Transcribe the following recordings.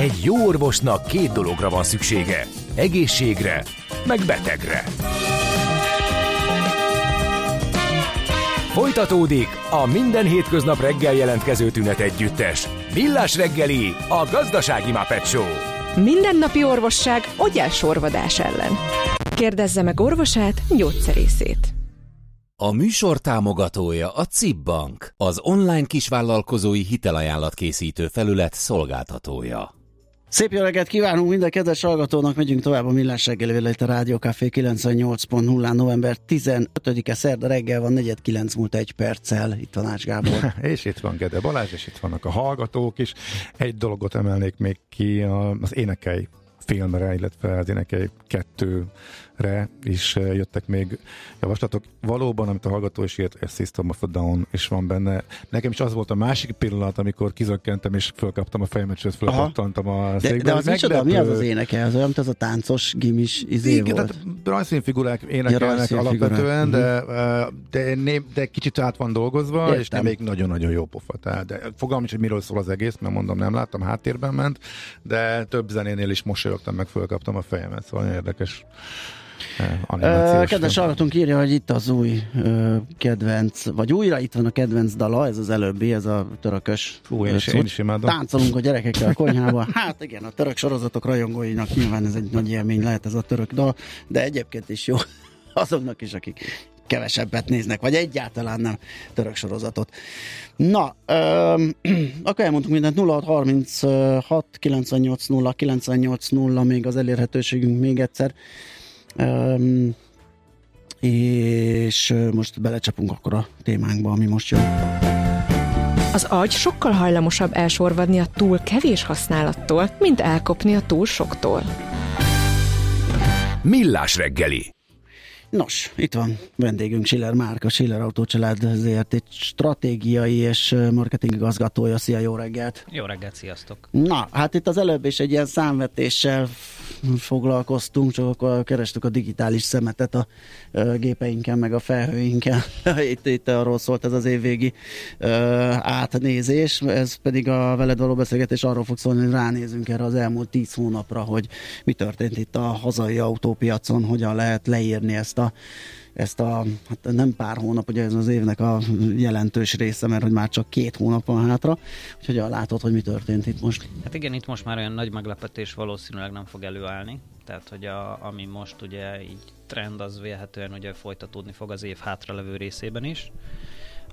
Egy jó orvosnak két dologra van szüksége. Egészségre, meg betegre. Folytatódik a minden hétköznap reggel jelentkező tünet együttes. Villás reggeli, a gazdasági Muppet Show. Mindennapi orvosság sorvadás ellen. Kérdezze meg orvosát, gyógyszerészét. A műsor támogatója a CIP Bank, az online kisvállalkozói hitelajánlat készítő felület szolgáltatója. Szép jó reggelt kívánunk minden kedves hallgatónak, megyünk tovább a Millás reggelével itt a Rádió Café 98.0 november 15-e szerda reggel van, 49 múlt egy perccel, itt van Ács Gábor. és itt van Gede Balázs, és itt vannak a hallgatók is. Egy dologot emelnék még ki, az énekei filmre, illetve az énekei kettő re is eh, jöttek még javaslatok. Valóban, amit a hallgató is írt, a System of a Down is van benne. Nekem is az volt a másik pillanat, amikor kizökkentem és fölkaptam a fejemet, és fölpattantam a székbe. De, de az micsoda, mi az az éneke? Az olyan, mint az a táncos gimis izé Igen, volt? Tehát rajzfilmfigurák énekelnek ja, alapvetően, uh-huh. de, eh, de, de, de kicsit át van dolgozva, Értem. és nem még nagyon-nagyon jó pofa. Tehát, de fogalmam is, hogy miről szól az egész, mert mondom, nem láttam, háttérben ment, de több zenénél is mosolyogtam, meg fölkaptam a fejemet, szóval érdekes Kedves hallgatónk írja, hogy itt az új kedvenc, vagy újra itt van a kedvenc dala, ez az előbbi, ez a törökös. Fú, én is, én is imádom. Táncolunk a gyerekekkel a konyhában. Hát igen, a török sorozatok rajongóinak nyilván ez egy nagy élmény lehet ez a török dal, de egyébként is jó azoknak is, akik kevesebbet néznek, vagy egyáltalán nem török sorozatot. Na, öm, akkor elmondtuk mindent 0636 98 0 98 0 még az elérhetőségünk még egyszer. Um, és most belecsapunk akkor a témánkba, ami most jön. Az agy sokkal hajlamosabb elsorvadni a túl kevés használattól, mint elkopni a túl soktól. Millás reggeli Nos, itt van vendégünk Schiller Márka, Schiller Autócsalád ZRT stratégiai és marketing igazgatója. Szia, jó reggelt! Jó reggelt, sziasztok! Na, hát itt az előbb is egy ilyen számvetéssel foglalkoztunk, csak akkor kerestük a digitális szemetet a gépeinken, meg a felhőinken. itt, itt arról szólt ez az évvégi átnézés, ez pedig a veled való beszélgetés arról fog szólni, hogy ránézünk erre az elmúlt tíz hónapra, hogy mi történt itt a hazai autópiacon, hogyan lehet leírni ezt a ezt a, hát nem pár hónap, ugye ez az évnek a jelentős része, mert hogy már csak két hónap van hátra, úgyhogy látod, hogy mi történt itt most. Hát igen, itt most már olyan nagy meglepetés valószínűleg nem fog előállni, tehát hogy a, ami most ugye így trend, az vélhetően ugye folytatódni fog az év hátralevő részében is.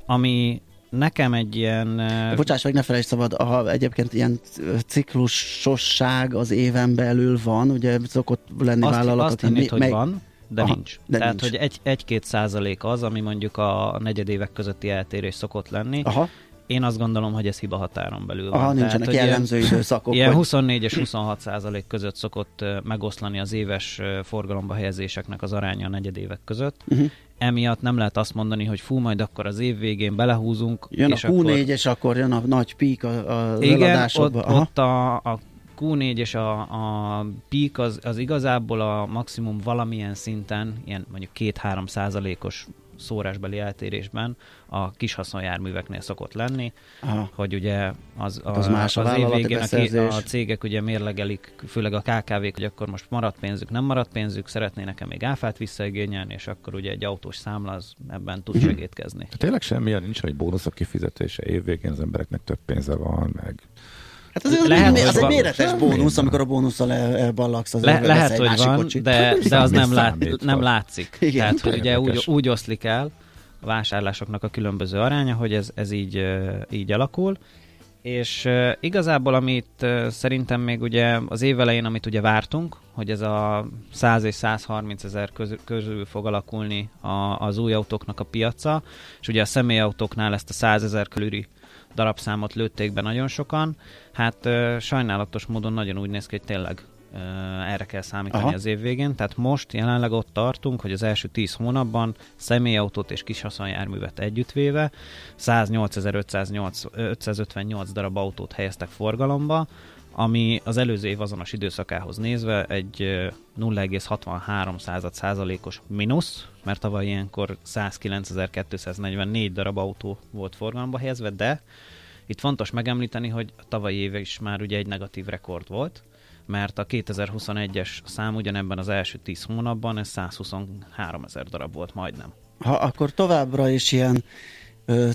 Ami nekem egy ilyen... Bocsáss meg, ne felejtsd szabad, ha egyébként ilyen ciklusosság az éven belül van, ugye szokott lenni azt, vállalatok. Azt hinnét, hogy van, de Aha, nincs. De Tehát, nincs. hogy egy, egy-két százalék az, ami mondjuk a negyedévek közötti eltérés szokott lenni. Aha. Én azt gondolom, hogy ez hiba határon belül Aha, van. nincsenek Tehát, jellemző ilyen, időszakok. Ilyen vagy... 24 és 26 százalék között szokott megoszlani az éves forgalomba helyezéseknek az aránya a negyedévek között. Uh-huh. Emiatt nem lehet azt mondani, hogy fú, majd akkor az év végén belehúzunk. Jön és a Q4, akkor... és akkor jön a nagy pík a, a Igen, ott, ott a, a Q4 és a, a peak az, az igazából a maximum valamilyen szinten, ilyen mondjuk 2-3 százalékos szórásbeli eltérésben a kis haszonjárműveknél szokott lenni, Aha. hogy ugye az, a, az, más az év végén a, a cégek ugye mérlegelik, főleg a KKV-k, hogy akkor most maradt pénzük, nem maradt pénzük, szeretnének-e még áfát visszaigényelni, és akkor ugye egy autós számla az ebben tud segítkezni. Tényleg semmilyen nincs, hogy bónuszok kifizetése évvégén az embereknek több pénze van, meg Hát az, az, lehet, az egy méretes bónusz, amikor a bónusszal elballagsz az Le, Lehet, hogy van, kocsit. de, de az nem, lát, nem látszik. Igen. Tehát, hogy ugye úgy, úgy oszlik el a vásárlásoknak a különböző aránya, hogy ez, ez így, így alakul. És igazából, amit szerintem még ugye az év elején, amit ugye vártunk, hogy ez a 100 és 130 ezer közül, közül fog alakulni a, az új autóknak a piaca, és ugye a személyautóknál ezt a 100 ezer körüli darabszámot lőtték be nagyon sokan. Hát ö, sajnálatos módon nagyon úgy néz ki, hogy tényleg ö, erre kell számítani Aha. az év végén. Tehát most jelenleg ott tartunk, hogy az első 10 hónapban személyautót és kishaszonjárművet együttvéve 108.558 darab autót helyeztek forgalomba, ami az előző év azonos időszakához nézve egy 0,63 százalékos mínusz, mert tavaly ilyenkor 109.244 darab autó volt forgalomba helyezve, de Itt fontos megemlíteni, hogy a tavalyi éve is már ugye egy negatív rekord volt, mert a 2021-es szám ugyanebben az első 10 hónapban ez 123 ezer darab volt majdnem. Ha akkor továbbra is ilyen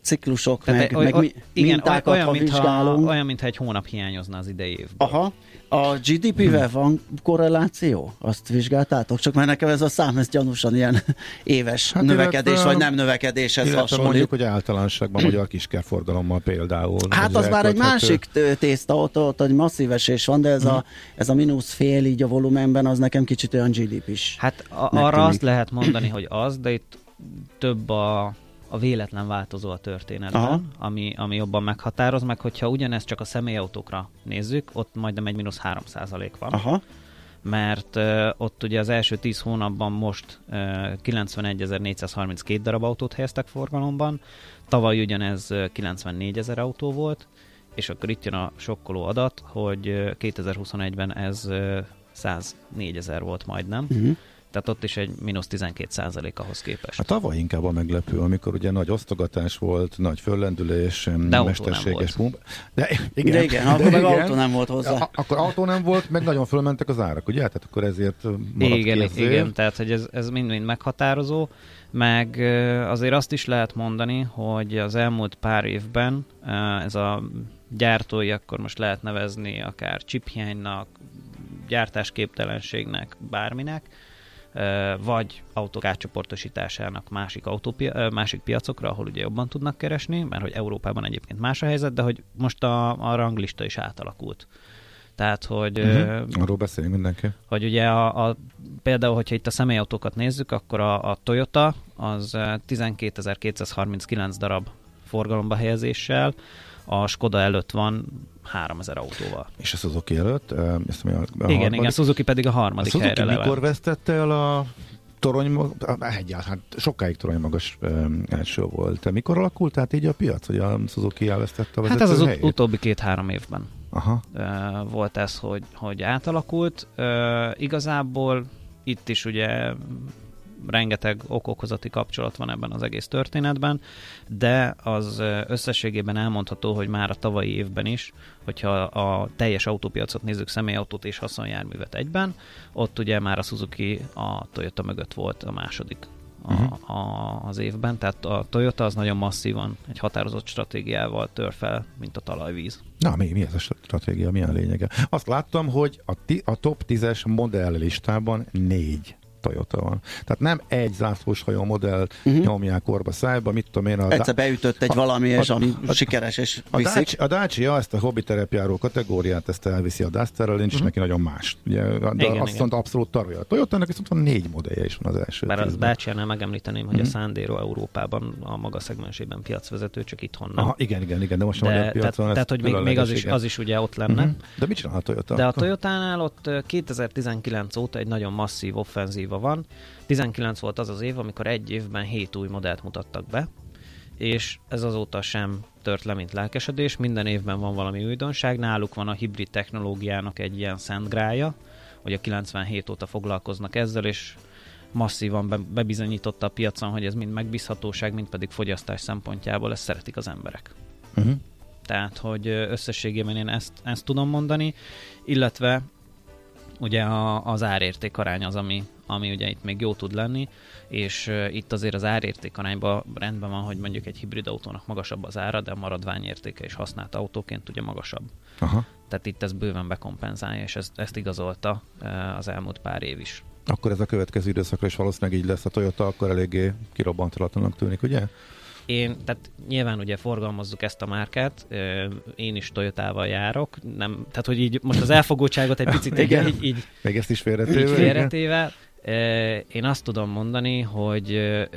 ciklusok, Tehát meg, meg oly, igen, mintákat, olyan, ha mintha, vizsgálunk. Olyan, mintha egy hónap hiányozna az idei évből. Aha. A GDP-vel hmm. van korreláció? Azt vizsgáltátok? Csak mert nekem ez a szám, ez gyanúsan ilyen éves hát növekedés, illetve, vagy nem növekedéshez hasonlít. mondjuk, hogy általánosságban magyar kiskerforgalommal például. Hát az, az már egy másik tészta, ott, ott egy masszív esés van, de ez, hmm. a, ez a mínusz fél így a volumenben, az nekem kicsit olyan GDP-s. Hát a, arra azt lehet mondani, hogy az, de itt több a a véletlen változó a történetben, ami, ami jobban meghatároz, meg hogyha ugyanezt csak a személyautókra nézzük, ott majdnem egy mínusz 3 van. Aha. Mert uh, ott ugye az első 10 hónapban most uh, 91.432 darab autót helyeztek forgalomban, tavaly ugyanez 94 ezer autó volt, és akkor itt jön a sokkoló adat, hogy 2021-ben ez 104 ezer volt majdnem. Uh-huh. Tehát ott is egy mínusz 12 százalék ahhoz képest. Hát tavaly inkább a meglepő, amikor ugye nagy osztogatás volt, nagy föllendülés, de mesterséges pump. De igen, de igen, de akkor meg autó nem volt hozzá. A, akkor autó nem volt, meg nagyon fölmentek az árak, ugye? Tehát akkor ezért maradt igen, ki igen, tehát hogy ez, ez mind-mind meghatározó, meg azért azt is lehet mondani, hogy az elmúlt pár évben ez a gyártói, akkor most lehet nevezni akár chiphiánynak, gyártásképtelenségnek, bárminek, vagy autók átcsoportosításának másik, autópia, másik piacokra, ahol ugye jobban tudnak keresni, mert hogy Európában egyébként más a helyzet, de hogy most a, a ranglista is átalakult. Tehát, hogy... Uh-huh. Arról beszéljünk mindenki. Hogy ugye a, a, például, hogyha itt a személyautókat nézzük, akkor a, a Toyota az 12.239 darab forgalomba helyezéssel, a Skoda előtt van 3000 autóval. És a Suzuki előtt? Ezt mi a, a igen, harmadik? igen, a Suzuki pedig a harmadik a Suzuki helyre mikor vesztette el a torony, egyáltalán hát sokáig torony magas um, első volt. Mikor alakult tehát így a piac, hogy a Suzuki elvesztette a Hát ez az ut- utóbbi két-három évben Aha. Uh, volt ez, hogy, hogy átalakult. Uh, igazából itt is ugye rengeteg okokozati kapcsolat van ebben az egész történetben, de az összességében elmondható, hogy már a tavalyi évben is, hogyha a teljes autópiacot nézzük, személyautót és haszonjárművet egyben, ott ugye már a Suzuki a Toyota mögött volt a második a, uh-huh. a, az évben, tehát a Toyota az nagyon masszívan, egy határozott stratégiával tör fel, mint a talajvíz. Na, mi, mi ez a stratégia, mi a lényege? Azt láttam, hogy a, ti, a top 10-es modell listában négy Toyota van. Tehát nem egy zászlós hajó modellt uh-huh. nyomják korba szájba, mit tudom én. A Egyszer beütött egy a, valami, és a, ami a, sikeres, és a viszik. Dacia, a Dacia ezt a hobby terepjáró kategóriát, ezt elviszi a Dusterrel, nincs uh-huh. neki nagyon más. Ugye, de igen, azt igen. abszolút tarolja. A Toyota-nak viszont van négy modellje is van az első. Bár a Dacia-nál megemlíteném, hogy uh-huh. a mhm. Sandero Európában a maga szegmensében piacvezető, csak itthon nem. Aha, igen, igen, igen, de most de, a magyar piacon Tehát, tehát hogy még, még az, is, az is ugye ott lenne. Uh-huh. De mit csinál a Toyota? De a Toyota-nál ott 2019 óta egy nagyon masszív offenzíva van. 19 volt az az év, amikor egy évben 7 új modellt mutattak be, és ez azóta sem tört le, mint lelkesedés. Minden évben van valami újdonság. Náluk van a hibrid technológiának egy ilyen szent grája, hogy a 97 óta foglalkoznak ezzel, és masszívan be, bebizonyította a piacon, hogy ez mind megbízhatóság, mind pedig fogyasztás szempontjából ezt szeretik az emberek. Uh-huh. Tehát, hogy összességében én ezt, ezt tudom mondani, illetve ugye a, az árérték arány az, ami, ami ugye itt még jó tud lenni, és itt azért az árérték arányban rendben van, hogy mondjuk egy hibrid autónak magasabb az ára, de a maradványértéke is használt autóként ugye magasabb. Aha. Tehát itt ez bőven bekompenzálja, és ezt, ezt igazolta az elmúlt pár év is. Akkor ez a következő időszakra is valószínűleg így lesz a Toyota, akkor eléggé kirobbantalatlanak tűnik, ugye? Én, tehát nyilván ugye forgalmazzuk ezt a márkát, én is Toyotával járok, nem, tehát hogy így most az elfogultságot egy picit igen, így, így, Még ezt is félretéve. Így félretéve. Én azt tudom mondani, hogy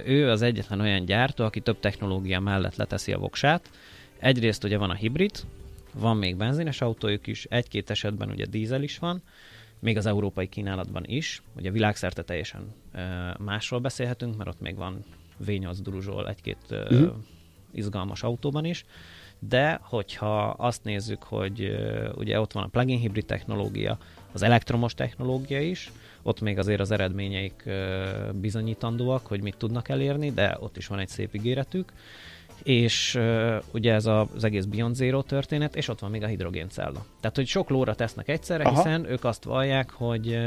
ő az egyetlen olyan gyártó, aki több technológia mellett leteszi a voksát. Egyrészt ugye van a hibrid, van még benzines autójuk is, egy-két esetben ugye dízel is van, még az európai kínálatban is. Ugye világszerte teljesen másról beszélhetünk, mert ott még van V8 Druzsol egy-két uh-huh. izgalmas autóban is, de hogyha azt nézzük, hogy ugye ott van a plug-in hibrid technológia, az elektromos technológia is, ott még azért az eredményeik bizonyítandóak, hogy mit tudnak elérni, de ott is van egy szép ígéretük, és ugye ez a, az egész Beyond Zero történet, és ott van még a hidrogéncella. Tehát, hogy sok lóra tesznek egyszerre, Aha. hiszen ők azt vallják, hogy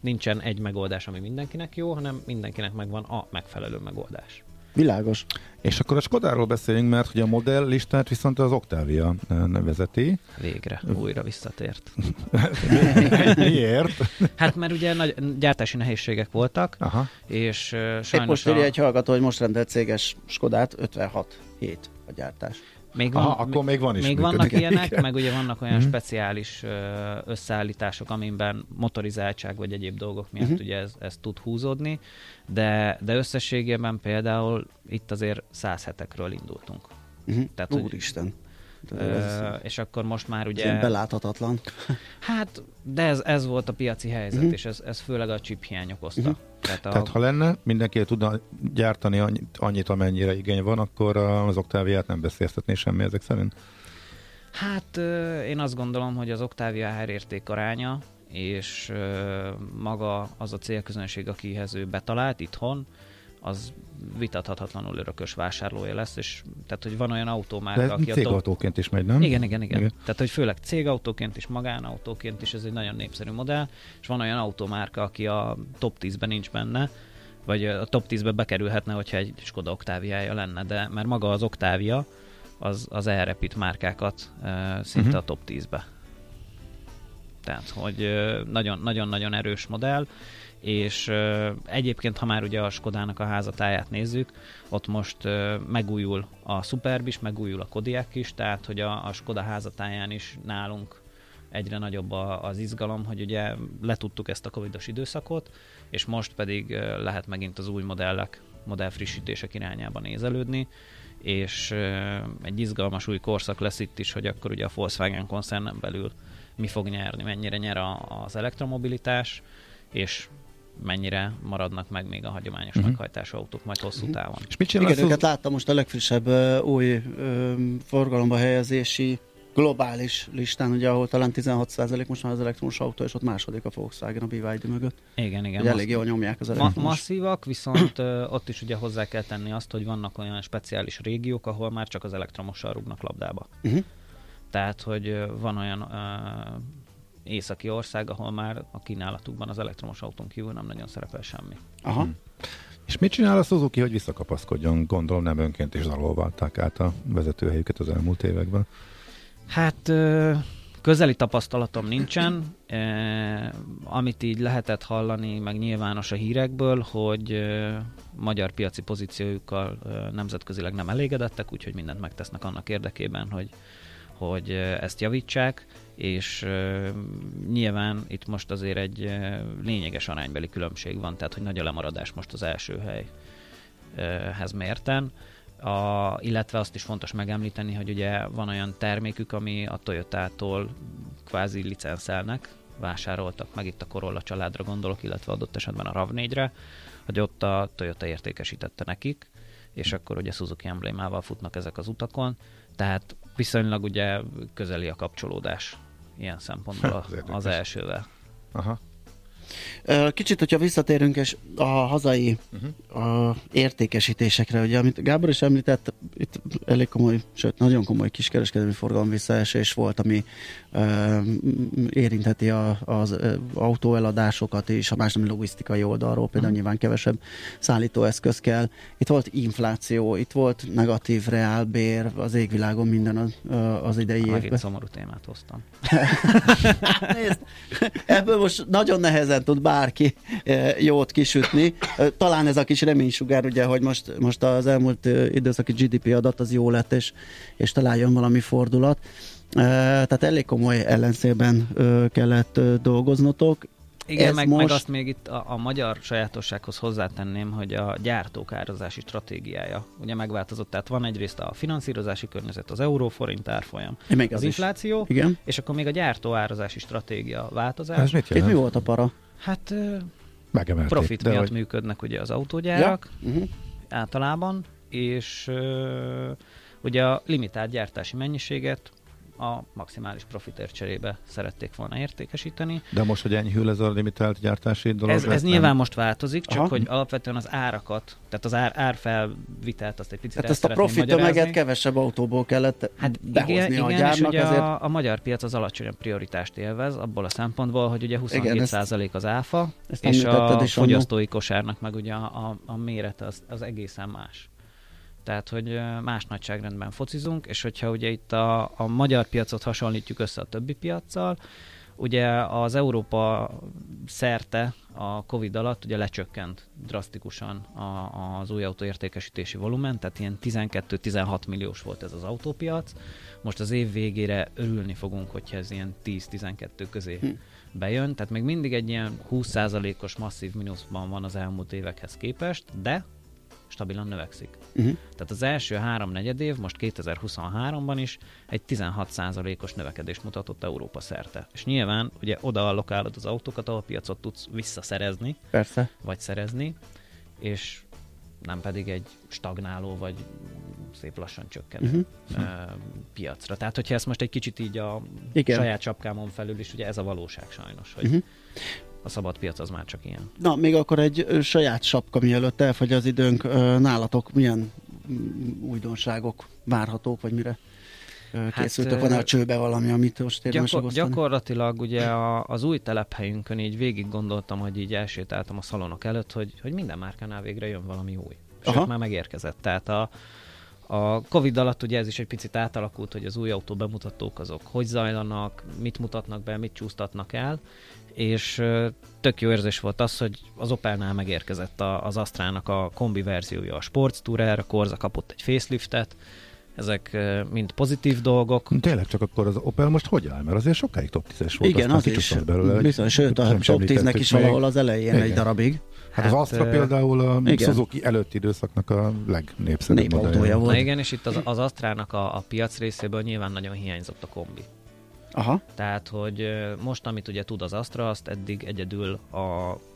nincsen egy megoldás, ami mindenkinek jó, hanem mindenkinek megvan a megfelelő megoldás. Világos. És akkor a Skodáról beszélünk, mert hogy a modell listát viszont az Octavia vezeti. Végre, újra visszatért. Miért? Hát mert ugye nagy gyártási nehézségek voltak, Aha. és uh, sajnos Épp most írja a... egy hallgató, hogy most rendelt céges Skodát, 56 hét a gyártás. Még, van, Aha, akkor még van is. Még vannak ilyenek, igen. meg ugye vannak olyan mm-hmm. speciális összeállítások, amiben motorizáltság vagy egyéb dolgok miatt mm-hmm. ugye ez, ez tud húzódni, de, de összességében például itt azért 100 hetekről indultunk. Mm-hmm. Tehát, Úristen. Hogy, Ö, és akkor most már ugye... Ez beláthatatlan. Hát, de ez, ez volt a piaci helyzet, uh-huh. és ez, ez főleg a chip hiány okozta. Uh-huh. Tehát, a... Tehát ha lenne, mindenki tudna gyártani annyit, annyit, amennyire igény van, akkor az Octaviát nem beszélhetné semmi ezek szerint? Hát én azt gondolom, hogy az Octavia árérték aránya, és maga az a célközönség, akihez ő betalált itthon, az vitathatatlanul örökös vásárlója lesz, és tehát, hogy van olyan autómárka, De aki cégautóként top... is megy, nem? Igen, igen, igen, igen. Tehát, hogy főleg cégautóként is, magánautóként is, ez egy nagyon népszerű modell, és van olyan autómárka, aki a top 10-ben nincs benne, vagy a top 10-be bekerülhetne, hogyha egy Skoda Octaviája lenne, de mert maga az Octavia az, az elrepít márkákat uh, szinte uh-huh. a top 10-be. Tehát, hogy nagyon-nagyon erős modell, és egyébként, ha már ugye a Skodának a házatáját nézzük, ott most megújul a Superb is, megújul a Kodiak is, tehát hogy a, a Skoda házatáján is nálunk egyre nagyobb a, az izgalom, hogy ugye letudtuk ezt a covidos időszakot, és most pedig lehet megint az új modellek, modellfrissítések irányába nézelődni, és egy izgalmas új korszak lesz itt is, hogy akkor ugye a Volkswagen koncernen belül mi fog nyerni, mennyire nyer a, az elektromobilitás, és mennyire maradnak meg még a hagyományos uh-huh. meghajtású autók majd hosszú uh-huh. távon. És mit Igen, őket láttam most a legfrissebb uh, új uh, forgalomba helyezési globális listán, ugye, ahol talán 16% most már az elektromos autó, és ott második a Volkswagen a BYD mögött. Igen, igen. Ugye elég jól nyomják az elektromos. Ma- masszívak, viszont ott is ugye hozzá kell tenni azt, hogy vannak olyan speciális régiók, ahol már csak az elektromossal rúgnak labdába. Uh-huh. Tehát, hogy van olyan uh, északi ország, ahol már a kínálatukban az elektromos autón kívül nem nagyon szerepel semmi. Aha. Hmm. És mit csinál a Suzuki, hogy visszakapaszkodjon? Gondolom nem önként is zalolválták át a vezetőhelyüket az elmúlt években. Hát közeli tapasztalatom nincsen. amit így lehetett hallani, meg nyilvános a hírekből, hogy magyar piaci pozíciójukkal nemzetközileg nem elégedettek, úgyhogy mindent megtesznek annak érdekében, hogy hogy ezt javítsák, és nyilván itt most azért egy lényeges aránybeli különbség van, tehát hogy nagy a lemaradás most az első helyhez mérten. A, illetve azt is fontos megemlíteni, hogy ugye van olyan termékük, ami a Toyota-tól kvázi licenszelnek, vásároltak meg, itt a Corolla családra gondolok, illetve adott esetben a RAV4-re, hogy ott a Toyota értékesítette nekik, és akkor ugye Suzuki emblémával futnak ezek az utakon, tehát viszonylag ugye közeli a kapcsolódás ilyen szempontból az, az elsővel. Aha. Kicsit, hogyha visszatérünk és a hazai uh-huh. a értékesítésekre, ugye, amit Gábor is említett, itt elég komoly, sőt, nagyon komoly kiskereskedelmi forgalom visszaesés volt, ami uh, érintheti a, az autóeladásokat és a más nem logisztikai oldalról, például uh-huh. nyilván kevesebb szállítóeszköz kell. Itt volt infláció, itt volt negatív reálbér az égvilágon minden az, az idei évben. Megint szomorú témát hoztam. Nézd, ebből most nagyon nehezen tud bárki jót kisütni. Talán ez a kis reménysugár, ugye, hogy most, most az elmúlt időszaki GDP adat az jó lett, és, és találjon valami fordulat. Tehát elég komoly ellenszélben kellett dolgoznotok. Igen, meg, most... meg azt még itt a, a magyar sajátossághoz hozzátenném, hogy a gyártók árazási stratégiája ugye megváltozott. Tehát van egyrészt a finanszírozási környezet, az euróforint árfolyam, még az, az infláció, Igen. és akkor még a gyártó árazási stratégia változás. Ez mit Itt mi volt a para? Hát profit miatt hogy... működnek ugye az autógyárak ja. uh-huh. általában, és ugye a limitált gyártási mennyiséget a maximális profitért cserébe szerették volna értékesíteni. De most, hogy enyhül ez a limitált gyártási dolog? Ez, ez nyilván most változik, csak Aha. hogy alapvetően az árakat, tehát az ár, árfelvitelt azt egy picit Tehát ezt a profit tömeget kevesebb autóból kellett hát behozni igen, a igen, gyárnak. És ezért... a, a magyar piac az alacsonyabb prioritást élvez, abból a szempontból, hogy ugye 27% az áfa, és a fogyasztói kosárnak meg ugye a, a, a mérete az, az egészen más. Tehát, hogy más nagyságrendben focizunk, és hogyha ugye itt a, a magyar piacot hasonlítjuk össze a többi piaccal, ugye az Európa szerte a Covid alatt ugye lecsökkent drasztikusan a, az új autó értékesítési volumen, tehát ilyen 12-16 milliós volt ez az autópiac. Most az év végére örülni fogunk, hogyha ez ilyen 10-12 közé hm. bejön, tehát még mindig egy ilyen 20%-os masszív mínuszban van az elmúlt évekhez képest, de stabilan növekszik. Uh-huh. Tehát az első három negyed év, most 2023-ban is egy 16%-os növekedést mutatott Európa szerte. És nyilván ugye oda allokálod az autókat, ahol piacot tudsz visszaszerezni, Persze. vagy szerezni, és nem pedig egy stagnáló, vagy szép lassan csökkenő uh-huh. piacra. Tehát, hogyha ezt most egy kicsit így a Igen. saját csapkámon felül is, ugye ez a valóság sajnos, hogy uh-huh a szabad piac az már csak ilyen. Na, még akkor egy saját sapka, mielőtt elfogy az időnk, nálatok milyen mm, újdonságok várhatók, vagy mire hát, készültek? Van-e a csőbe valami, amit most érdemes gyakor- Gyakorlatilag ugye a, az új telephelyünkön így végig gondoltam, hogy így elsétáltam a szalonok előtt, hogy, hogy minden márkánál végre jön valami új. Sőt, Aha. már megérkezett. Tehát a, a Covid alatt ugye ez is egy picit átalakult, hogy az új autó bemutatók azok hogy zajlanak, mit mutatnak be, mit csúsztatnak el, és tök jó érzés volt az, hogy az Opelnál megérkezett az Astrának a kombi verziója, a Sports Tourer, a Corza kapott egy faceliftet, ezek mind pozitív dolgok. Tényleg csak akkor az Opel most hogy áll? Mert azért sokáig top 10-es volt. Igen, az is. Belőle, bizony, sőt, a top 10-nek is valahol az elején igen. egy darabig. Hát, hát az Astra uh, például a igen. Suzuki előtti időszaknak a legnépszerűbb modellje volt. Na igen, és itt az, az Astrának a, a piac részéből nyilván nagyon hiányzott a kombi. Aha. Tehát, hogy most, amit ugye tud az Astra, azt eddig egyedül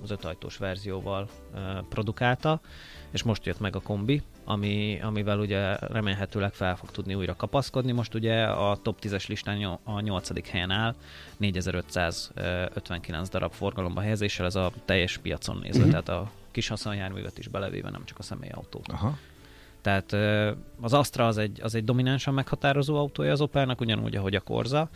az ötajtós verzióval produkálta, és most jött meg a kombi, ami, amivel ugye remélhetőleg fel fog tudni újra kapaszkodni. Most ugye a top 10-es listán a 8. helyen áll, 4559 darab forgalomba helyezéssel, ez a teljes piacon nézve, uh-huh. tehát a kis haszonjárművet is belevéve, nem csak a személyautót. Aha. Tehát az Astra az egy, az egy dominánsan meghatározó autója az Opelnek, ugyanúgy, ahogy a Corza,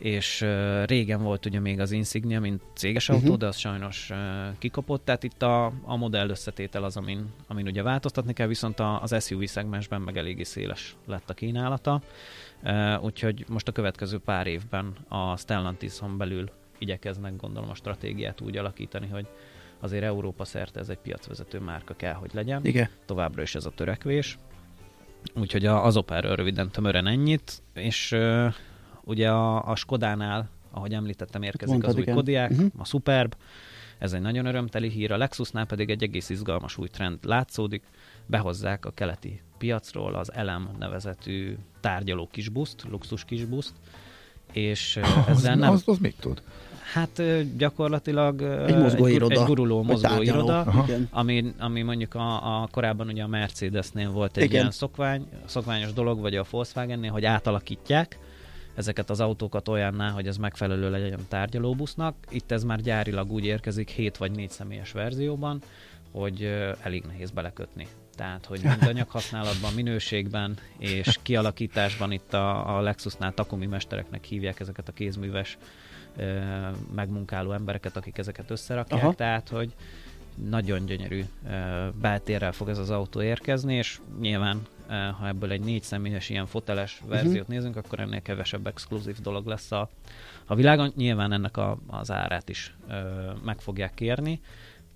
és régen volt ugye még az Insignia, mint céges autó, uh-huh. de az sajnos kikopott, tehát itt a, a modell összetétel az, amin, amin ugye változtatni kell, viszont az SUV szegmensben meg eléggé széles lett a kínálata, úgyhogy most a következő pár évben a Stellantison belül igyekeznek gondolom a stratégiát úgy alakítani, hogy azért Európa szerte ez egy piacvezető márka kell, hogy legyen. Igen. Továbbra is ez a törekvés. Úgyhogy az Opelről röviden tömören ennyit, és Ugye a, a Skodánál, ahogy említettem, érkezik Mondtad, az új igen. Kodiák, uh-huh. a Superb, ez egy nagyon örömteli hír, a Lexusnál pedig egy egész izgalmas új trend látszódik, behozzák a keleti piacról az Elem nevezetű tárgyaló kisbuszt, luxus kisbuszt, és ezzel az, nem... Az, az mit tud? Hát gyakorlatilag egy, mozgóiroda, egy, egy guruló mozgóiroda, ami, ami mondjuk a, a korábban ugye a Mercedesnél volt egy Igen. ilyen szokvány, szokványos dolog, vagy a Volkswagennél, hogy átalakítják, ezeket az autókat olyanná, hogy ez megfelelő legyen tárgyalóbusznak. Itt ez már gyárilag úgy érkezik 7 vagy 4 személyes verzióban, hogy elég nehéz belekötni. Tehát, hogy mind használatban, minőségben és kialakításban itt a, a Lexusnál Takumi mestereknek hívják ezeket a kézműves megmunkáló embereket, akik ezeket összerakják, Aha. tehát, hogy nagyon gyönyörű beltérrel fog ez az autó érkezni, és nyilván ha ebből egy négy személyes ilyen foteles verziót uh-huh. nézünk, akkor ennél kevesebb exkluzív dolog lesz a, a világon. Nyilván ennek a, az árát is ö, meg fogják kérni,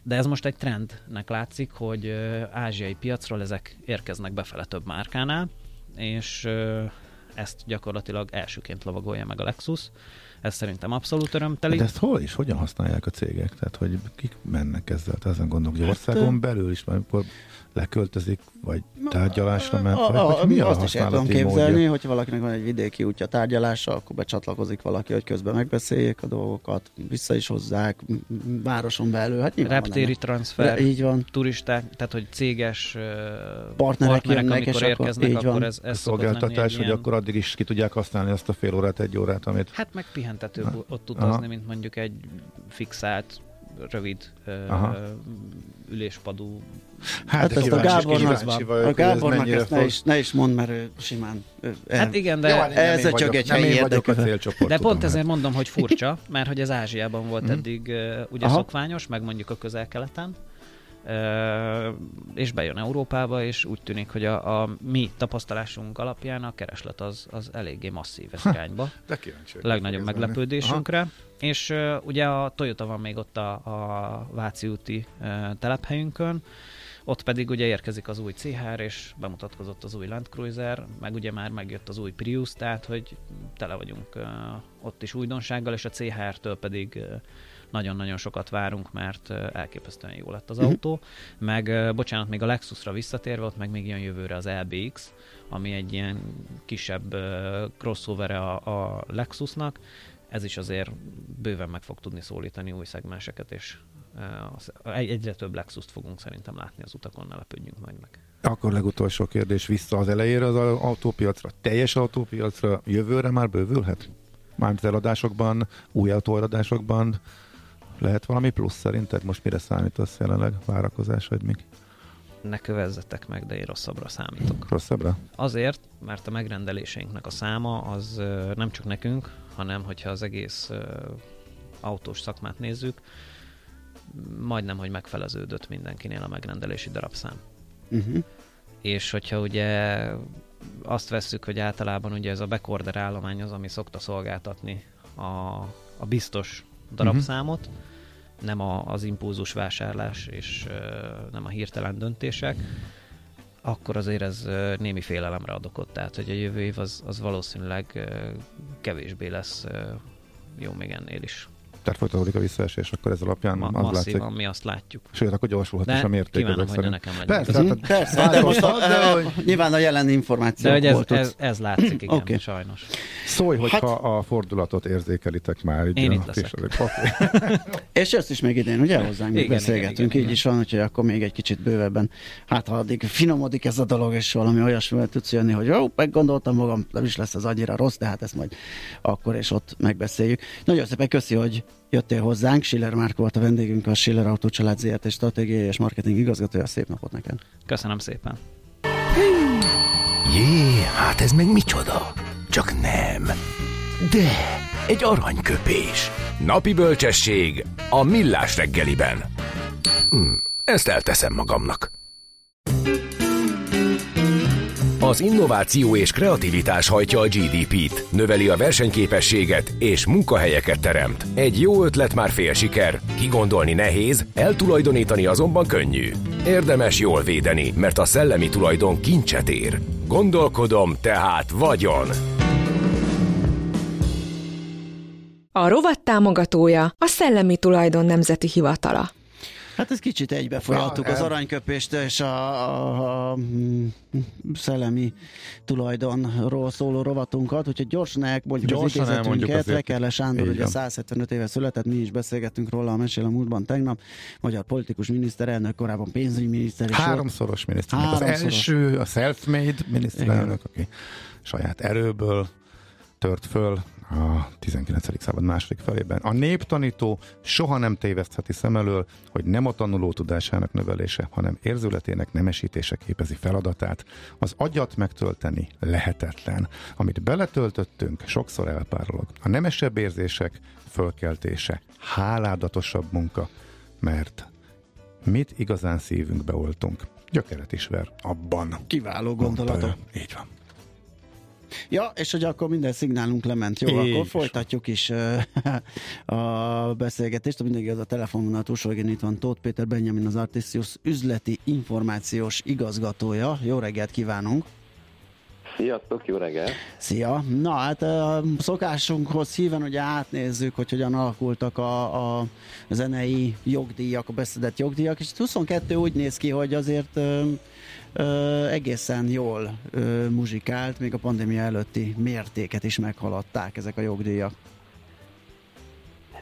de ez most egy trendnek látszik, hogy ö, ázsiai piacról ezek érkeznek befele több márkánál, és ö, ezt gyakorlatilag elsőként lovagolja meg a Lexus. Ez szerintem abszolút örömteli. De ezt hol is, hogyan használják a cégek? Tehát, hogy kik mennek ezzel? Tehát ezen gondolok, hogy országon hát, belül is, amikor leköltözik, vagy tárgyalásra ment? A, a, mi azt is el tudom képzelni, módja? hogyha valakinek van egy vidéki útja tárgyalása, akkor becsatlakozik valaki, hogy közben megbeszéljék a dolgokat, vissza is hozzák, városon belül. Hát Reptéri transfer, így van. turisták, tehát hogy céges partnerek, partnerek jönnek, amikor és érkeznek, akkor, akkor ez, ez szolgáltatás, hogy ilyen... akkor addig is ki tudják használni azt a fél órát, egy órát, amit... Hát meg pihentetőbb ha. ott utazni, Aha. mint mondjuk egy fixált rövid Aha. üléspadú. Hát, hát ezt a Gábornak, a Gábornak ezt ne is, ne is mond, mert ő simán ő, Hát igen, de Jó, hát ez a csak egy helyi érdekű. De pont ezért mondom, hogy furcsa, mert hogy az Ázsiában volt mhm. eddig ugye Aha. szokványos, meg mondjuk a közel-keleten és bejön Európába, és úgy tűnik, hogy a, a mi tapasztalásunk alapján a kereslet az, az eléggé masszív ez irányba. De kíváncsi. Legnagyobb meglepődésünkre. Aha. És uh, ugye a Toyota van még ott a, a Váci úti uh, telephelyünkön, ott pedig ugye érkezik az új CHR, és bemutatkozott az új Land Cruiser, meg ugye már megjött az új Prius, tehát hogy tele vagyunk uh, ott is újdonsággal, és a CHR-től pedig uh, nagyon-nagyon sokat várunk, mert elképesztően jó lett az uh-huh. autó. Meg, bocsánat, még a Lexusra visszatérve, ott meg még jön jövőre az LBX, ami egy ilyen kisebb crossover a, a Lexusnak. Ez is azért bőven meg fog tudni szólítani új szegmenseket, és egyre több Lexus-t fogunk szerintem látni az utakon, ne lepődjünk majd meg. Akkor legutolsó kérdés vissza az elejére az autópiacra. Teljes autópiacra jövőre már bővülhet? Mármint eladásokban, új autóeladásokban, lehet valami plusz szerinted? Most mire számítasz jelenleg? Várakozás vagy még? Ne kövezzetek meg, de én rosszabbra számítok. Rosszabbra? Azért, mert a megrendeléseinknek a száma az nem csak nekünk, hanem hogyha az egész autós szakmát nézzük, majdnem, hogy megfeleződött mindenkinél a megrendelési darabszám. Uh-huh. És hogyha ugye azt vesszük, hogy általában ugye ez a backorder állomány az, ami szokta szolgáltatni a, a biztos darabszámot, uh-huh. nem a, az impulzus vásárlás és uh, nem a hirtelen döntések, akkor azért ez uh, némi félelemre ad okot. Tehát, hogy a jövő év az, az valószínűleg uh, kevésbé lesz uh, jó még ennél is. Tehát folytatódik a visszaesés, akkor ez alapján Ma, az látszik. mi azt látjuk. Sőt, akkor gyorsulhat is a mérték. Kívánom, hogy nekem legyen. Persze, hát, persze de most a, de, hogy... nyilván a jelen információ De hogy ez, ez, ez, látszik, igen, okay. sajnos. Szólj, hogyha hát, a fordulatot érzékelitek már. Így Én itt leszek. És ezt is még idén, ugye hozzánk igen, beszélgetünk, igen, igen, így is van, hogy akkor még egy kicsit bővebben, hát ha addig finomodik ez a dolog, és valami olyasmivel tudsz jönni, hogy jó, meggondoltam magam, nem is lesz az annyira rossz, de hát ezt majd akkor és ott megbeszéljük. Nagyon szépen köszi, hogy jöttél hozzánk. Schiller Márk volt a vendégünk, a Schiller Autó Család ZRT stratégiai és marketing igazgatója. Szép napot neked! Köszönöm szépen! Jé, hát ez meg micsoda? Csak nem. De, egy aranyköpés. Napi bölcsesség a millás reggeliben. Hm, ezt elteszem magamnak. Az innováció és kreativitás hajtja a GDP-t, növeli a versenyképességet és munkahelyeket teremt. Egy jó ötlet már fél siker, kigondolni nehéz, eltulajdonítani azonban könnyű. Érdemes jól védeni, mert a szellemi tulajdon kincset ér. Gondolkodom, tehát vagyon. A rovat támogatója a Szellemi Tulajdon Nemzeti Hivatala. Hát ez kicsit egybefolyaltuk az aranyköpést és a, a, a mm, szellemi tulajdonról szóló rovatunkat, úgyhogy gyorsan elmondjuk gyorsan az idézetünket. Rekele Sándor, ugye 175 éve született, mi is beszélgettünk róla a mesél a múltban tegnap. Magyar politikus miniszterelnök, korábban pénzügyminiszter. Háromszoros miniszterelnök. Az első, a self-made miniszterelnök, aki saját erőből tört föl a 19. század második felében. A néptanító soha nem tévesztheti szem elől, hogy nem a tanuló tudásának növelése, hanem érzületének nemesítése képezi feladatát. Az agyat megtölteni lehetetlen. Amit beletöltöttünk, sokszor elpárolog. A nemesebb érzések fölkeltése, háládatosabb munka, mert mit igazán szívünkbe oltunk. Gyökeret is ver abban. Kiváló gondolatok. Így van. Ja, és hogy akkor minden szignálunk lement. Jó, é, akkor folytatjuk is a beszélgetést. Mindig az a telefonvonal túlsó itt van Tóth Péter Benjamin, az Artisius üzleti információs igazgatója. Jó reggelt kívánunk! Sziasztok, jó reggel! Szia! Na hát a szokásunkhoz híven ugye átnézzük, hogy hogyan alakultak a, a zenei jogdíjak, a beszedett jogdíjak, és 22 úgy néz ki, hogy azért ö, ö, egészen jól ö, muzsikált, még a pandémia előtti mértéket is meghaladták ezek a jogdíjak.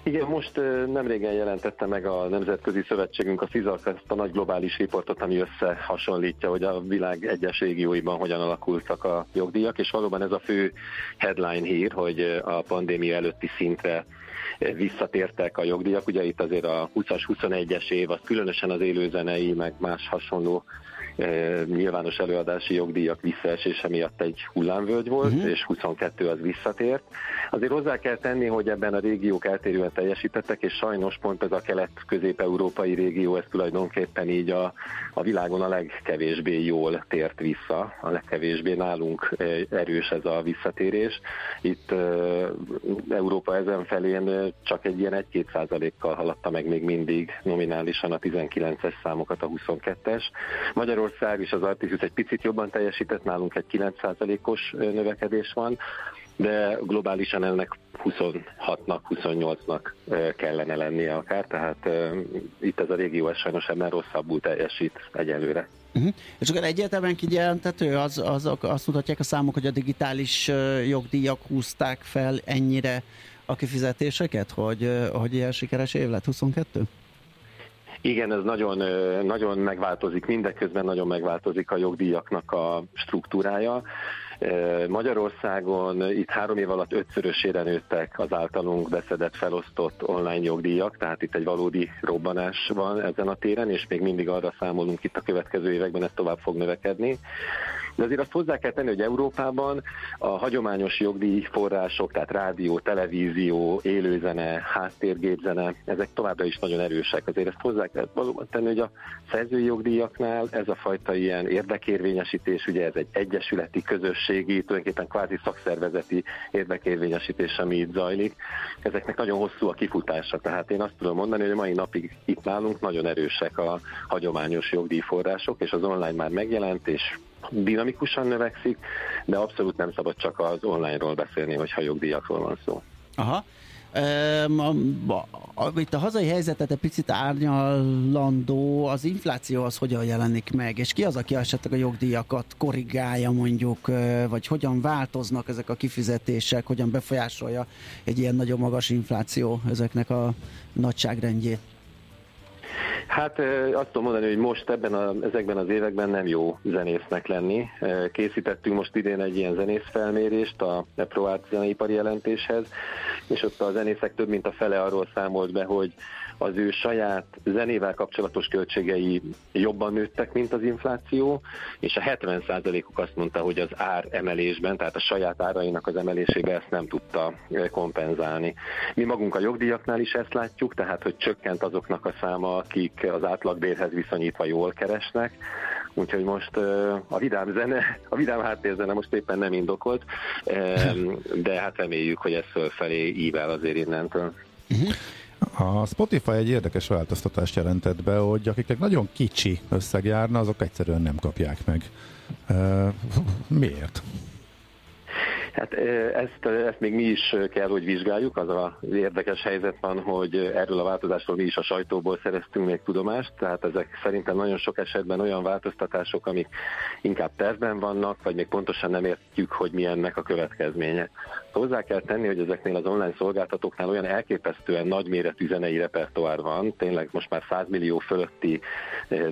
Igen, most nem régen jelentette meg a Nemzetközi Szövetségünk a FIZAK ezt a nagy globális riportot, ami összehasonlítja, hogy a világ egyes régióiban hogyan alakultak a jogdíjak, és valóban ez a fő headline hír, hogy a pandémia előtti szintre visszatértek a jogdíjak. Ugye itt azért a 20-as, 21-es év, az különösen az élőzenei, meg más hasonló nyilvános előadási jogdíjak visszaesése miatt egy hullámvölgy volt, uh-huh. és 22 az visszatért. Azért hozzá kell tenni, hogy ebben a régiók eltérően teljesítettek, és sajnos pont ez a kelet-közép-európai régió, ez tulajdonképpen így a, a világon a legkevésbé jól tért vissza, a legkevésbé nálunk erős ez a visszatérés. Itt Európa ezen felén csak egy ilyen 1-2 százalékkal haladta meg még mindig nominálisan a 19-es számokat a 22-es. Magyarország Magyarország és az Artisus egy picit jobban teljesített, nálunk egy 9%-os növekedés van, de globálisan ennek 26-nak, 28-nak kellene lennie akár, tehát itt ez a régió ez sajnos ebben rosszabbul teljesít egyelőre. Uh-huh. És akkor egyértelműen kijelentető, az, az, azt mutatják a számok, hogy a digitális jogdíjak húzták fel ennyire a kifizetéseket, hogy, hogy ilyen sikeres év lett 22? Igen, ez nagyon, nagyon megváltozik, mindeközben nagyon megváltozik a jogdíjaknak a struktúrája. Magyarországon itt három év alatt ötszörösére nőttek az általunk beszedett, felosztott online jogdíjak, tehát itt egy valódi robbanás van ezen a téren, és még mindig arra számolunk itt a következő években, ez tovább fog növekedni. De azért azt hozzá kell tenni, hogy Európában a hagyományos jogdíjforrások, tehát rádió, televízió, élőzene, háttérgépzene, ezek továbbra is nagyon erősek. Azért ezt hozzá kell valóban tenni, hogy a szerzői jogdíjaknál ez a fajta ilyen érdekérvényesítés, ugye ez egy egyesületi, közösségi, tulajdonképpen kvázi szakszervezeti érdekérvényesítés, ami itt zajlik. Ezeknek nagyon hosszú a kifutása. Tehát én azt tudom mondani, hogy mai napig itt nálunk nagyon erősek a hagyományos jogdíjforrások, és az online már megjelent, és dinamikusan növekszik, de abszolút nem szabad csak az online-ról beszélni, hogyha jogdíjakról van szó. Aha. Itt a hazai helyzetet egy picit árnyalandó, az infláció az hogyan jelenik meg, és ki az, aki esetleg a jogdíjakat korrigálja mondjuk, vagy hogyan változnak ezek a kifizetések, hogyan befolyásolja egy ilyen nagyon magas infláció ezeknek a nagyságrendjét? Hát azt tudom mondani, hogy most ebben a, ezekben az években nem jó zenésznek lenni. Készítettünk most idén egy ilyen zenészfelmérést a ProArt zeneipari jelentéshez, és ott a zenészek több mint a fele arról számolt be, hogy az ő saját zenével kapcsolatos költségei jobban nőttek, mint az infláció, és a 70%-uk azt mondta, hogy az ár emelésben, tehát a saját árainak az emelésében ezt nem tudta kompenzálni. Mi magunk a jogdíjaknál is ezt látjuk, tehát hogy csökkent azoknak a száma, akik az átlagbérhez viszonyítva jól keresnek, úgyhogy most a vidám zene, a vidám háttérzene most éppen nem indokolt, de hát reméljük, hogy ez fölfelé ível azért innentől. Uh-huh. A Spotify egy érdekes változtatást jelentett be, hogy akiknek nagyon kicsi összeg járna, azok egyszerűen nem kapják meg. Uh, miért? Hát ezt, ezt még mi is kell, hogy vizsgáljuk. Az a érdekes helyzet van, hogy erről a változásról mi is a sajtóból szereztünk még tudomást, tehát ezek szerintem nagyon sok esetben olyan változtatások, amik inkább tervben vannak, vagy még pontosan nem értjük, hogy mi ennek a következménye. Hozzá kell tenni, hogy ezeknél az online szolgáltatóknál olyan elképesztően nagyméretű zenei repertoár van, tényleg most már 100 millió fölötti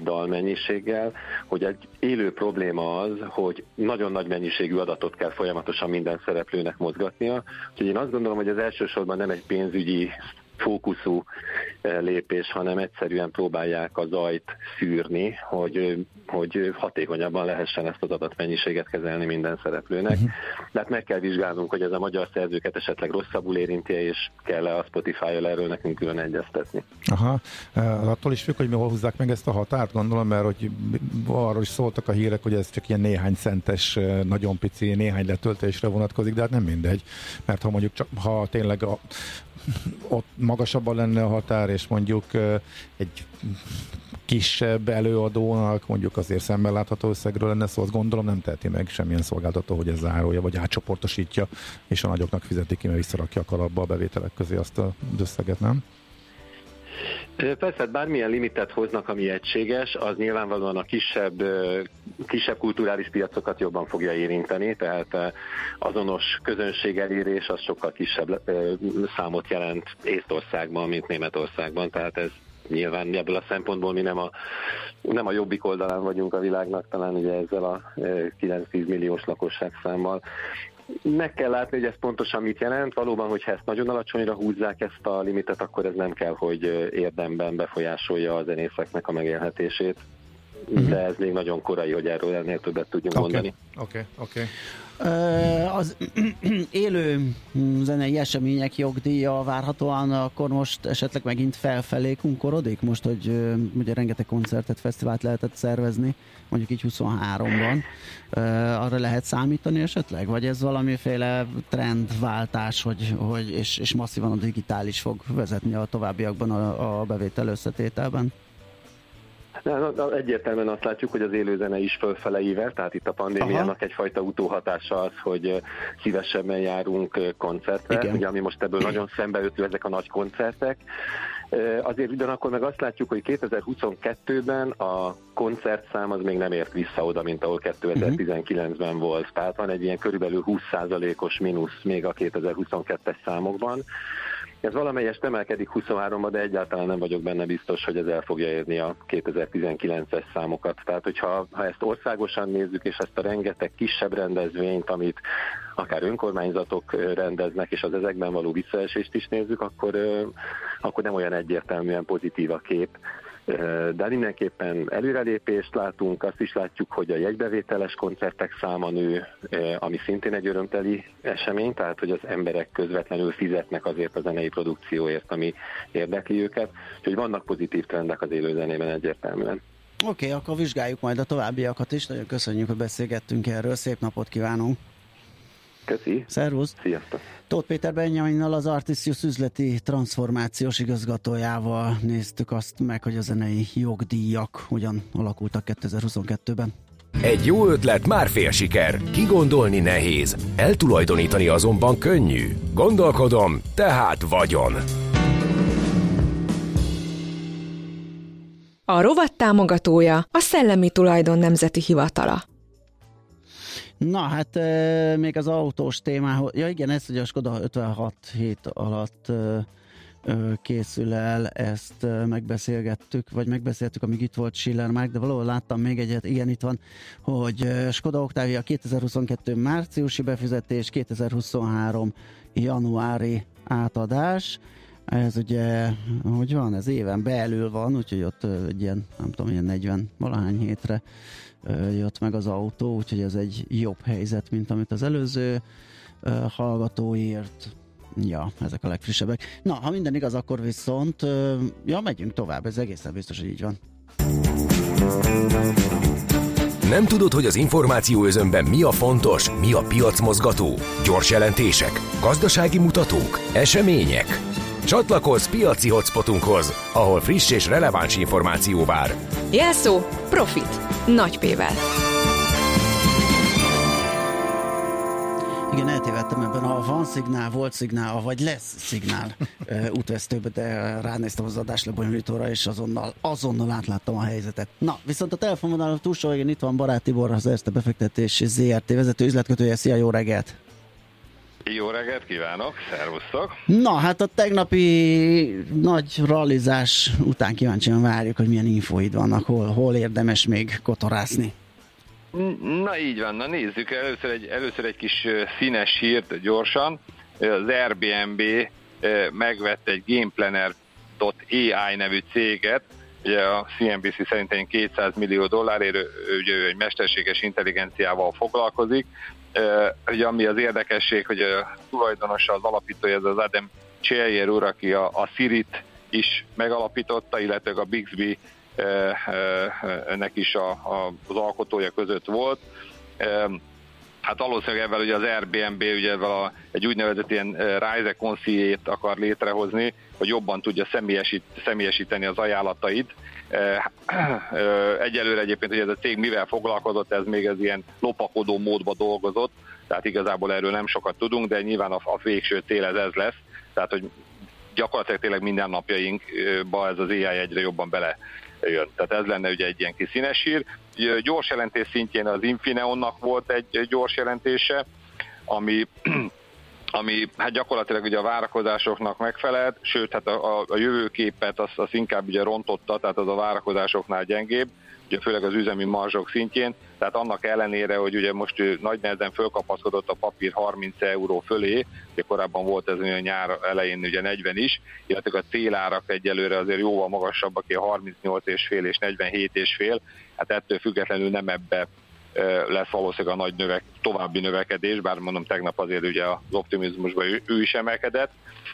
dalmennyiséggel, hogy egy élő probléma az, hogy nagyon nagy mennyiségű adatot kell folyamatosan minden minden szereplőnek mozgatnia. Úgyhogy én azt gondolom, hogy ez elsősorban nem egy pénzügyi fókuszú eh, lépés, hanem egyszerűen próbálják a zajt szűrni, hogy, hogy hatékonyabban lehessen ezt az adatmennyiséget kezelni minden szereplőnek. Uh-huh. De hát meg kell vizsgálnunk, hogy ez a magyar szerzőket esetleg rosszabbul érinti, és kell-e a Spotify-jal erről nekünk külön egyeztetni. Aha, eh, attól is függ, hogy mi húzzák meg ezt a határt, gondolom, mert hogy arról is szóltak a hírek, hogy ez csak ilyen néhány centes, eh, nagyon pici, néhány letöltésre vonatkozik, de hát nem mindegy, mert ha mondjuk csak, ha tényleg a, ott magasabban lenne a határ, és mondjuk egy kisebb előadónak mondjuk azért szemben látható összegről lenne szó, azt gondolom nem teheti meg semmilyen szolgáltató, hogy ez zárója, vagy átcsoportosítja, és a nagyoknak fizeti ki, mert visszarakja a kalapba a bevételek közé azt az összeget, nem? Persze, hát bármilyen limitet hoznak, ami egységes, az nyilvánvalóan a kisebb, kisebb kulturális piacokat jobban fogja érinteni, tehát azonos közönség elérés az sokkal kisebb számot jelent Észtországban, mint Németországban, tehát ez nyilván ebből a szempontból mi nem a, nem a jobbik oldalán vagyunk a világnak, talán ugye ezzel a 9-10 milliós lakosság számmal. Meg kell látni, hogy ez pontosan mit jelent. Valóban, hogyha ezt nagyon alacsonyra húzzák ezt a limitet, akkor ez nem kell, hogy érdemben befolyásolja a zenészeknek a megélhetését. Uh-huh. De ez még nagyon korai, hogy erről ennél többet tudjunk okay. mondani. Oké, okay, oké. Okay. Az élő zenei események jogdíja várhatóan akkor most esetleg megint felfelé kunkorodik? Most, hogy ugye rengeteg koncertet, fesztivált lehetett szervezni, mondjuk így 23-ban, arra lehet számítani esetleg? Vagy ez valamiféle trendváltás, hogy, hogy és, és masszívan a digitális fog vezetni a továbbiakban a, a bevétel összetételben? Egyértelműen azt látjuk, hogy az élőzene is fölfele ível, tehát itt a pandémiának Aha. egyfajta utóhatása az, hogy szívesebben járunk koncertre, Igen. ugye ami most ebből nagyon szembeötő ezek a nagy koncertek. Azért ugyanakkor meg azt látjuk, hogy 2022-ben a koncertszám az még nem ért vissza oda, mint ahol 2019-ben volt. Tehát van egy ilyen körülbelül 20%-os mínusz még a 2022-es számokban. Ez valamelyest emelkedik 23-ba, de egyáltalán nem vagyok benne biztos, hogy ez el fogja érni a 2019-es számokat. Tehát, hogyha ha ezt országosan nézzük, és ezt a rengeteg kisebb rendezvényt, amit akár önkormányzatok rendeznek, és az ezekben való visszaesést is nézzük, akkor, akkor nem olyan egyértelműen pozitív a kép de mindenképpen előrelépést látunk, azt is látjuk, hogy a jegybevételes koncertek száma nő, ami szintén egy örömteli esemény, tehát hogy az emberek közvetlenül fizetnek azért a zenei produkcióért, ami érdekli őket, úgyhogy vannak pozitív trendek az élőzenében egyértelműen. Oké, okay, akkor vizsgáljuk majd a továbbiakat is. Nagyon köszönjük, hogy beszélgettünk erről. Szép napot kívánunk! Köszi. Szervusz. Sziasztok. Tóth Péter Benjaminnal, az Artisius üzleti transformációs igazgatójával néztük azt meg, hogy a zenei jogdíjak hogyan alakultak 2022-ben. Egy jó ötlet már fél siker. Kigondolni nehéz, eltulajdonítani azonban könnyű. Gondolkodom, tehát vagyon. A rovat támogatója a Szellemi Tulajdon Nemzeti Hivatala. Na hát e, még az autós témához, ja igen, ez hogy a Skoda 56 hét alatt e, készül el, ezt megbeszélgettük, vagy megbeszéltük, amíg itt volt Schiller Mark, de valahol láttam még egyet, igen, itt van, hogy Skoda Octavia 2022 márciusi befizetés, 2023 januári átadás, ez ugye, hogy van, ez éven belül van, úgyhogy ott egy ilyen, nem tudom, ilyen 40 valahány hétre jött meg az autó, úgyhogy ez egy jobb helyzet, mint amit az előző hallgató írt. Ja, ezek a legfrissebbek. Na, ha minden igaz, akkor viszont, ja, megyünk tovább, ez egészen biztos, hogy így van. Nem tudod, hogy az információ özönben mi a fontos, mi a piacmozgató? Gyors jelentések, gazdasági mutatók, események? Csatlakozz piaci hotspotunkhoz, ahol friss és releváns információ vár. Jelszó Profit. Nagy P-vel. Igen, eltévedtem ebben a van szignál, volt szignál, vagy lesz szignál útvesztőbe, de ránéztem az adás lebonyolítóra, és azonnal, azonnal átláttam a helyzetet. Na, viszont a telefonvonal túlsó végén itt van Barát Tibor, az Erste Befektetés ZRT vezető üzletkötője. Szia, jó reggelt! Jó reggelt kívánok, szervusztok! Na, hát a tegnapi nagy rallizás után kíváncsian várjuk, hogy milyen infóid vannak, hol, hol érdemes még kotorászni. Na így van, na nézzük, először egy, először egy kis színes hírt gyorsan. Az Airbnb megvette egy GamePlanner.ai nevű céget, ugye a CNBC szerint 200 millió dollárért, ugye ő egy mesterséges intelligenciával foglalkozik, Ugye ami az érdekesség, hogy a tulajdonosa, az alapítója, ez az Adam Chellier úr, aki a, a Sirit is megalapította, illetve a Bixby ennek is a, a, az alkotója között volt. Hát valószínűleg ebben ugye az Airbnb ugye a, egy úgynevezett ilyen Rise conciliét akar létrehozni, hogy jobban tudja személyesít, személyesíteni az ajánlatait. Egyelőre egyébként, hogy ez a cég mivel foglalkozott, ez még az ilyen lopakodó módba dolgozott, tehát igazából erről nem sokat tudunk, de nyilván a, a végső cél ez, ez lesz, tehát hogy gyakorlatilag tényleg minden napjainkba ez az AI egyre jobban bele jön. Tehát ez lenne ugye egy ilyen kis színes hír. Gyors jelentés szintjén az Infineonnak volt egy gyors jelentése, ami ami hát gyakorlatilag ugye a várakozásoknak megfelelt, sőt, hát a, a, a jövőképet azt, azt inkább ugye rontotta, tehát az a várakozásoknál gyengébb, ugye főleg az üzemi marzsok szintjén, tehát annak ellenére, hogy ugye most ő nagy nehezen fölkapaszkodott a papír 30 euró fölé, ugye korábban volt ez a nyár elején ugye 40 is, illetve a célárak egyelőre azért jóval magasabbak, a 38 és fél és 47 és fél, hát ettől függetlenül nem ebbe lesz valószínűleg a nagy növek, további növekedés, bár mondom tegnap azért ugye az optimizmusban ő, ő is emelkedett.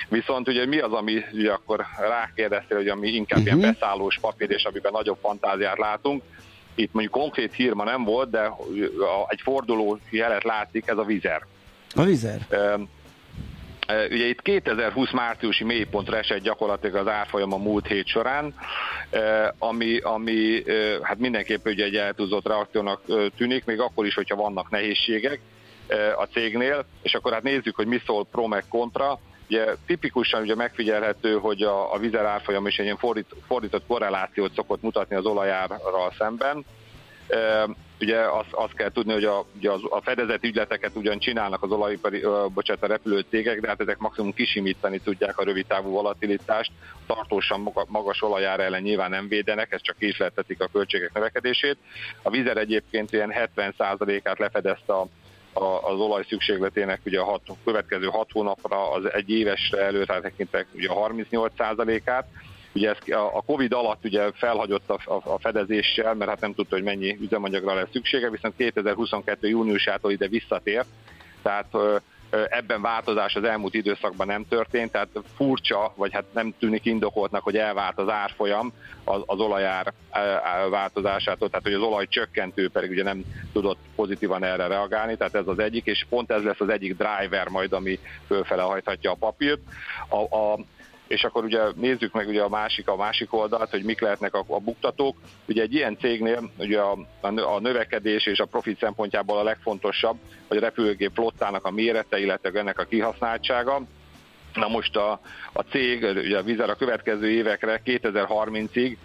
Viszont ugye mi az, ami ugye akkor rákérdeztél, hogy ami inkább uh-huh. ilyen mhm. beszállós papír, és amiben nagyobb fantáziát látunk. Itt mondjuk konkrét hír ma nem volt, de egy forduló jelet látszik, ez a vizer. A vizer? Ugye itt 2020 márciusi mélypontra esett gyakorlatilag az árfolyam a múlt hét során, ami, ami hát mindenképpen ugye egy eltúzott reakciónak tűnik, még akkor is, hogyha vannak nehézségek a cégnél, és akkor hát nézzük, hogy mi szól pro meg kontra. Ugye tipikusan ugye megfigyelhető, hogy a, a vizer árfolyam is egy ilyen fordít, fordított korrelációt szokott mutatni az olajárral szemben ugye azt, azt kell tudni, hogy a, ugye az, a fedezett ügyleteket ugyan csinálnak az olajipari, ö, bocsánat, a repülő cégek, de hát ezek maximum kisimítani tudják a rövid távú volatilitást, tartósan magas olajár ellen nyilván nem védenek, ez csak kísérletetik a költségek növekedését. A vizer egyébként ilyen 70%-át lefedezte a az olaj szükségletének ugye a hat, következő hat hónapra, az egy évesre előre tekintek ugye a 38%-át, Ugye ez a Covid alatt ugye felhagyott a, a, a fedezéssel, mert hát nem tudta, hogy mennyi üzemanyagra lesz szüksége, viszont 2022. júniusától ide visszatért, tehát ebben változás az elmúlt időszakban nem történt, tehát furcsa, vagy hát nem tűnik indokoltnak, hogy elvált az árfolyam az, az olajár változásától, tehát hogy az olaj csökkentő pedig ugye nem tudott pozitívan erre reagálni, tehát ez az egyik, és pont ez lesz az egyik driver majd, ami fölfele hajthatja a papírt. A, a, és akkor ugye nézzük meg ugye a másik, a másik oldalt, hogy mik lehetnek a, a buktatók. Ugye egy ilyen cégnél ugye a, a növekedés és a profit szempontjából a legfontosabb, hogy a repülőgép flottának a mérete, illetve ennek a kihasználtsága. Na most a, a cég, ugye a Vizer a következő évekre 2030-ig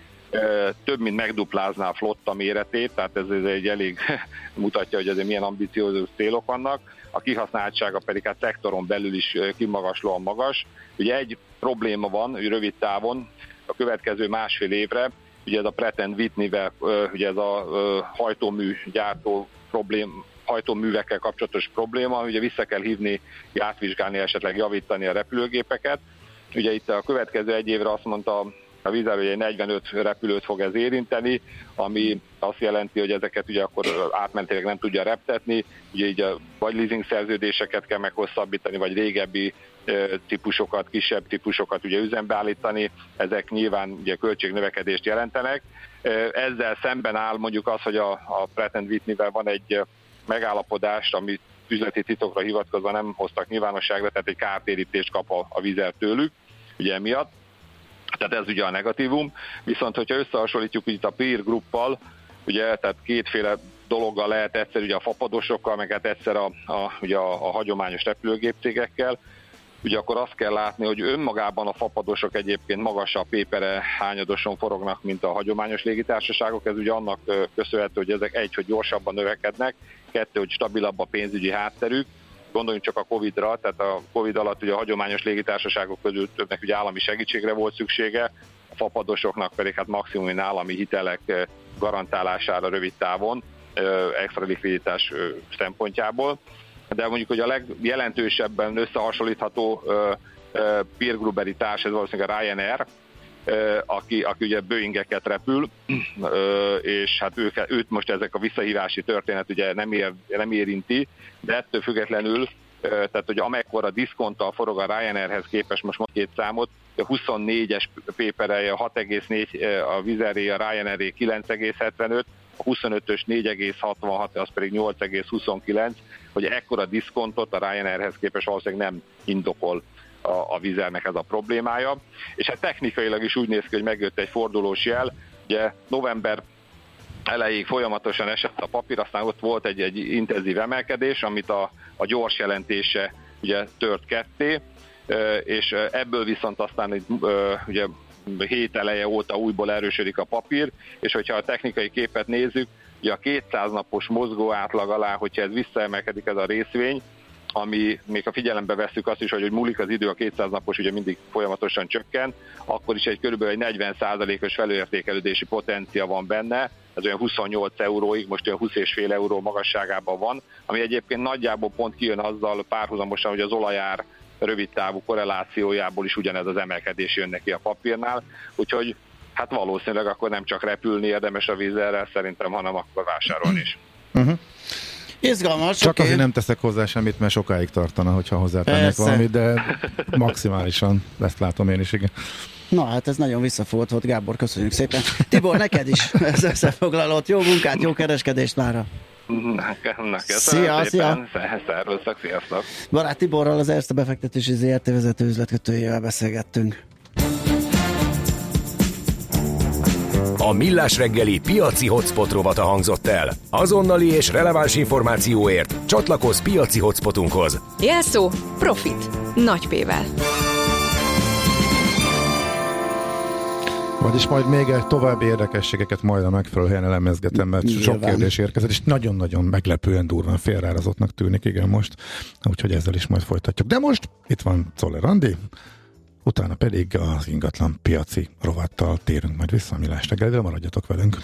több mint megduplázná a flotta méretét, tehát ez, ez egy elég mutatja, hogy azért milyen ambiciózus célok vannak. A kihasználtsága pedig hát szektoron belül is kimagaslóan magas. Ugye egy probléma van, hogy rövid távon, a következő másfél évre, ugye ez a Pretend Whitney-vel, ugye ez a hajtómű gyártó problém, hajtóművekkel kapcsolatos probléma, ugye vissza kell hívni, átvizsgálni, esetleg javítani a repülőgépeket. Ugye itt a következő egy évre azt mondta a vízzel egy 45 repülőt fog ez érinteni, ami azt jelenti, hogy ezeket ugye akkor átmentileg nem tudja reptetni, ugye így a, vagy leasing szerződéseket kell meghosszabbítani, vagy régebbi típusokat, kisebb típusokat ugye üzembe állítani, ezek nyilván ugye költségnövekedést jelentenek. Ezzel szemben áll mondjuk az, hogy a, a Pratt Whitney-vel van egy megállapodást, amit üzleti titokra hivatkozva nem hoztak nyilvánosságra, tehát egy kártérítést kap a, a vizer tőlük, ugye emiatt. Tehát ez ugye a negatívum, viszont hogyha összehasonlítjuk itt a peer gruppal, ugye, tehát kétféle dologgal lehet egyszer ugye a fapadosokkal, meg hát egyszer a, a, ugye a, a hagyományos repülőgépcégekkel, ugye akkor azt kell látni, hogy önmagában a fapadosok egyébként magasabb pépere hányadoson forognak, mint a hagyományos légitársaságok. Ez ugye annak köszönhető, hogy ezek egy, hogy gyorsabban növekednek, kettő, hogy stabilabb a pénzügyi hátterük, gondoljunk csak a Covid-ra, tehát a Covid alatt ugye a hagyományos légitársaságok közül többnek ugye állami segítségre volt szüksége, a fapadosoknak pedig hát maximum állami hitelek garantálására rövid távon, extra likviditás szempontjából. De mondjuk, hogy a legjelentősebben összehasonlítható peer grouperi társ, ez valószínűleg a Ryanair, aki, aki ugye Boeingeket repül, és hát ők, őt most ezek a visszahívási történet ugye nem, ér, nem érinti, de ettől függetlenül tehát hogy amekkora diszkonttal forog a Ryanairhez képest, most két számot, a 24-es pépereje, a 6,4 a Vizeré, a Ryanairé 9,75, a 25-ös 4,66, az pedig 8,29, hogy ekkora diszkontot a Ryanairhez képest valószínűleg nem indokol a, a vizernek ez a problémája. És hát technikailag is úgy néz ki, hogy megjött egy fordulós jel, ugye november elejéig folyamatosan esett a papír, aztán ott volt egy, egy intenzív emelkedés, amit a, a gyors jelentése ugye tört ketté, és ebből viszont aztán ugye hét eleje óta újból erősödik a papír, és hogyha a technikai képet nézzük, ugye a 200 napos mozgó átlag alá, hogyha ez visszaemelkedik ez a részvény, ami még a figyelembe veszük azt is, hogy, hogy múlik az idő, a 200 napos ugye mindig folyamatosan csökken, akkor is egy körülbelül egy 40%-os felőértékelődési potencia van benne, ez olyan 28 euróig, most olyan 20,5 euró magasságában van, ami egyébként nagyjából pont kijön azzal párhuzamosan, hogy az olajár rövid távú korrelációjából is ugyanez az emelkedés jön neki a papírnál, úgyhogy hát valószínűleg akkor nem csak repülni érdemes a vízerrel szerintem, hanem akkor vásárolni is. Uh-huh. Izgalmas, Csak okay. azért nem teszek hozzá semmit, mert sokáig tartana, hogyha hozzátennék valamit, de maximálisan ezt látom én is, igen. Na hát ez nagyon visszafogott volt, Gábor, köszönjük szépen. Tibor, neked is ez összefoglalott. Jó munkát, jó kereskedést mára! szia, szia. Szervusztok, sziasztok! Barát Tiborral az Erste befektetési ZRT vezető üzletkötőjével beszélgettünk. A Millás reggeli piaci hotspot rovata hangzott el. Azonnali és releváns információért csatlakozz piaci hotspotunkhoz. Jelszó Profit. Nagy P-vel. Vagyis majd még egy további érdekességeket majd a megfelelő helyen elemezgetem, mert Nyilván. sok kérdés érkezett, és nagyon-nagyon meglepően durván félreárazottnak tűnik, igen most. Úgyhogy ezzel is majd folytatjuk. De most itt van Czoller Andi, utána pedig az ingatlan piaci rovattal térünk majd vissza a Milás reggelre, maradjatok velünk.